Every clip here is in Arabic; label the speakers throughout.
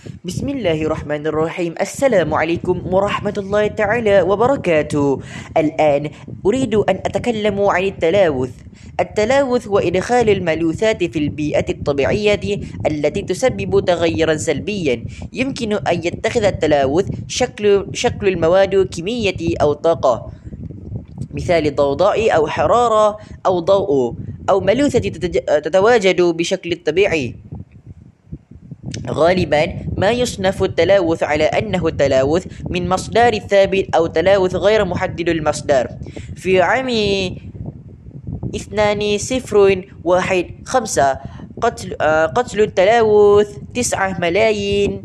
Speaker 1: بسم الله الرحمن الرحيم السلام عليكم ورحمة الله تعالى وبركاته الآن أريد أن أتكلم عن التلاوث التلاوث هو إدخال الملوثات في البيئة الطبيعية التي تسبب تغيرا سلبيا يمكن أن يتخذ التلاوث شكل, شكل المواد كمية أو طاقة مثال ضوضاء أو حرارة أو ضوء أو ملوثة تتواجد بشكل طبيعي غالبا ما يصنف التلاوث على أنه تلاوث من مصدر ثابت أو تلاوث غير محدد المصدر في عام اثنان صفر واحد خمسة قتل, آه، قتل التلاوث تسعة ملايين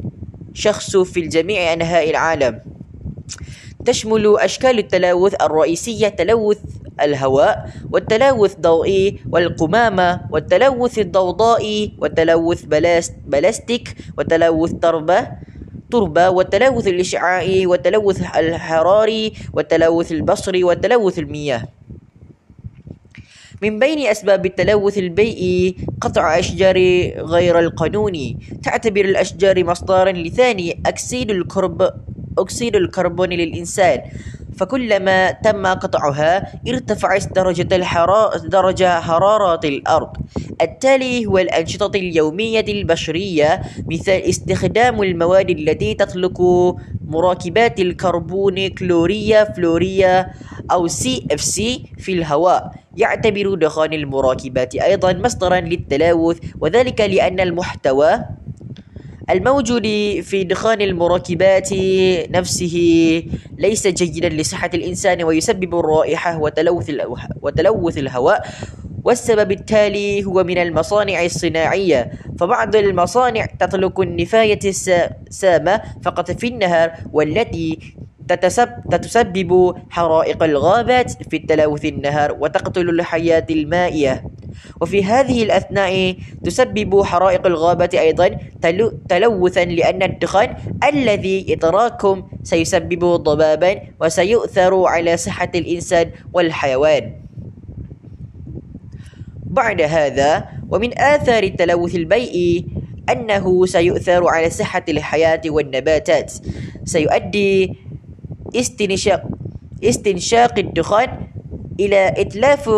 Speaker 1: شخص في جميع أنحاء العالم. تشمل أشكال التلوث الرئيسية تلوث الهواء والتلوث الضوئي والقمامة والتلوث الضوضائي والتلوث بلاستيك والتلوث تربة تربة والتلوث الإشعاعي والتلوث الحراري والتلوث البصري والتلوث المياه. من بين أسباب التلوث البيئي قطع أشجار غير القانوني. تعتبر الأشجار مصدرا لثاني أكسيد الكرب أكسيد الكربون للإنسان. فكلما تم قطعها ارتفعت درجة, الحرارة درجة حرارة الأرض. التالي هو الأنشطة اليومية البشرية مثل استخدام المواد التي تطلق مراكبات الكربون كلورية فلورية أو CFC في الهواء. يعتبر دخان المراكبات أيضا مصدرا للتلوث وذلك لأن المحتوى الموجود في دخان المركبات نفسه ليس جيدا لصحة الإنسان ويسبب الرائحة وتلوث, وتلوث الهواء والسبب التالي هو من المصانع الصناعية. فبعض المصانع تطلق النفاية السامة فقط في النهر والتي تتسبب حرائق الغابات في التلوث النهر وتقتل الحياة المائية. وفي هذه الأثناء تسبب حرائق الغابة أيضا تلوثا لأن الدخان الذي يتراكم سيسبب ضبابا وسيؤثر على صحة الإنسان والحيوان. بعد هذا ومن آثار التلوث البيئي أنه سيؤثر على صحة الحياة والنباتات. سيؤدي استنشاق استنشاق الدخان إلى إتلاف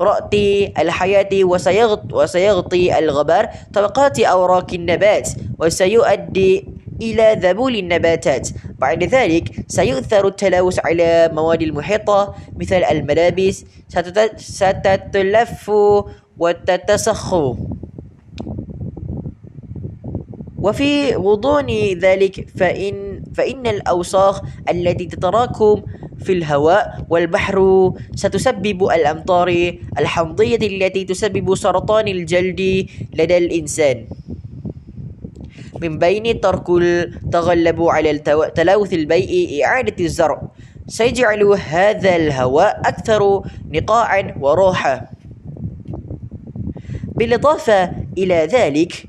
Speaker 1: رأتي الحياة وسيغطي, وسيغطي الغبار طبقات أوراق النبات وسيؤدي إلى ذبول النباتات. بعد ذلك سيؤثر التلوث على مواد المحيطة مثل الملابس. ستتلف وتتسخ. وفي غضون ذلك فإن, فإن الأوساخ التي تتراكم في الهواء والبحر. ستسبب الأمطار الحمضية التي تسبب سرطان الجلد لدى الإنسان. من بين ترك التغلب على التلوث البيئي إعادة الزرع. سيجعل هذا الهواء أكثر نقاعا وراحة. بالإضافة إلى ذلك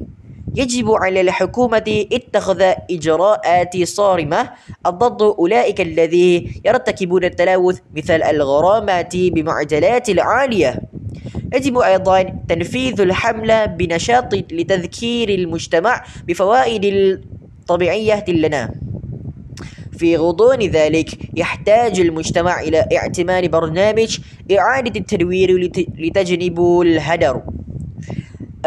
Speaker 1: يجب على الحكومة اتخاذ إجراءات صارمة. ضد أولئك الذين يرتكبون التلوث مثل الغرامات بمعدلات العالية. يجب أيضا تنفيذ الحملة بنشاط لتذكير المجتمع بفوائد الطبيعية لنا. في غضون ذلك يحتاج المجتمع إلى اعتماد برنامج إعادة التدوير لتجنب الهدر.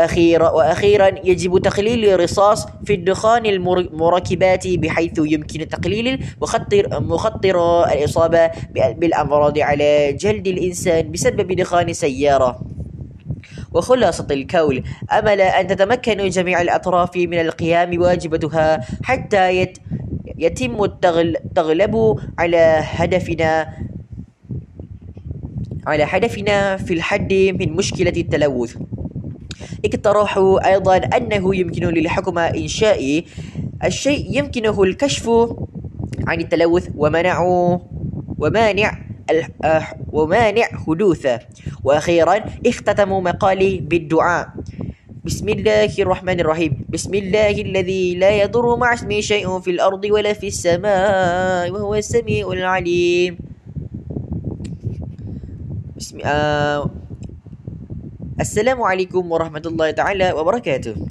Speaker 1: أخيرا وأخيرا يجب تقليل الرصاص في الدخان المركبات بحيث يمكن تقليل مخطر مخطر الإصابة بالأمراض على جلد الإنسان بسبب دخان سيارة. وخلاصة الكول أمل أن تتمكن جميع الأطراف من القيام بواجبتها حتى يت يتم التغلب على هدفنا على هدفنا في الحد من مشكلة التلوث. اقترحوا أيضا أنه يمكن للحكومة إنشاء الشيء يمكنه الكشف عن التلوث ومنع ومانع ومانع حدوثه وأخيرا اختتموا مقالي بالدعاء. بسم الله الرحمن الرحيم. بسم الله الذي لا يضر مع اسمه شيء في الأرض ولا في السماء وهو السميع العليم. بسم آه السلام عليكم ورحمة الله تعالى وبركاته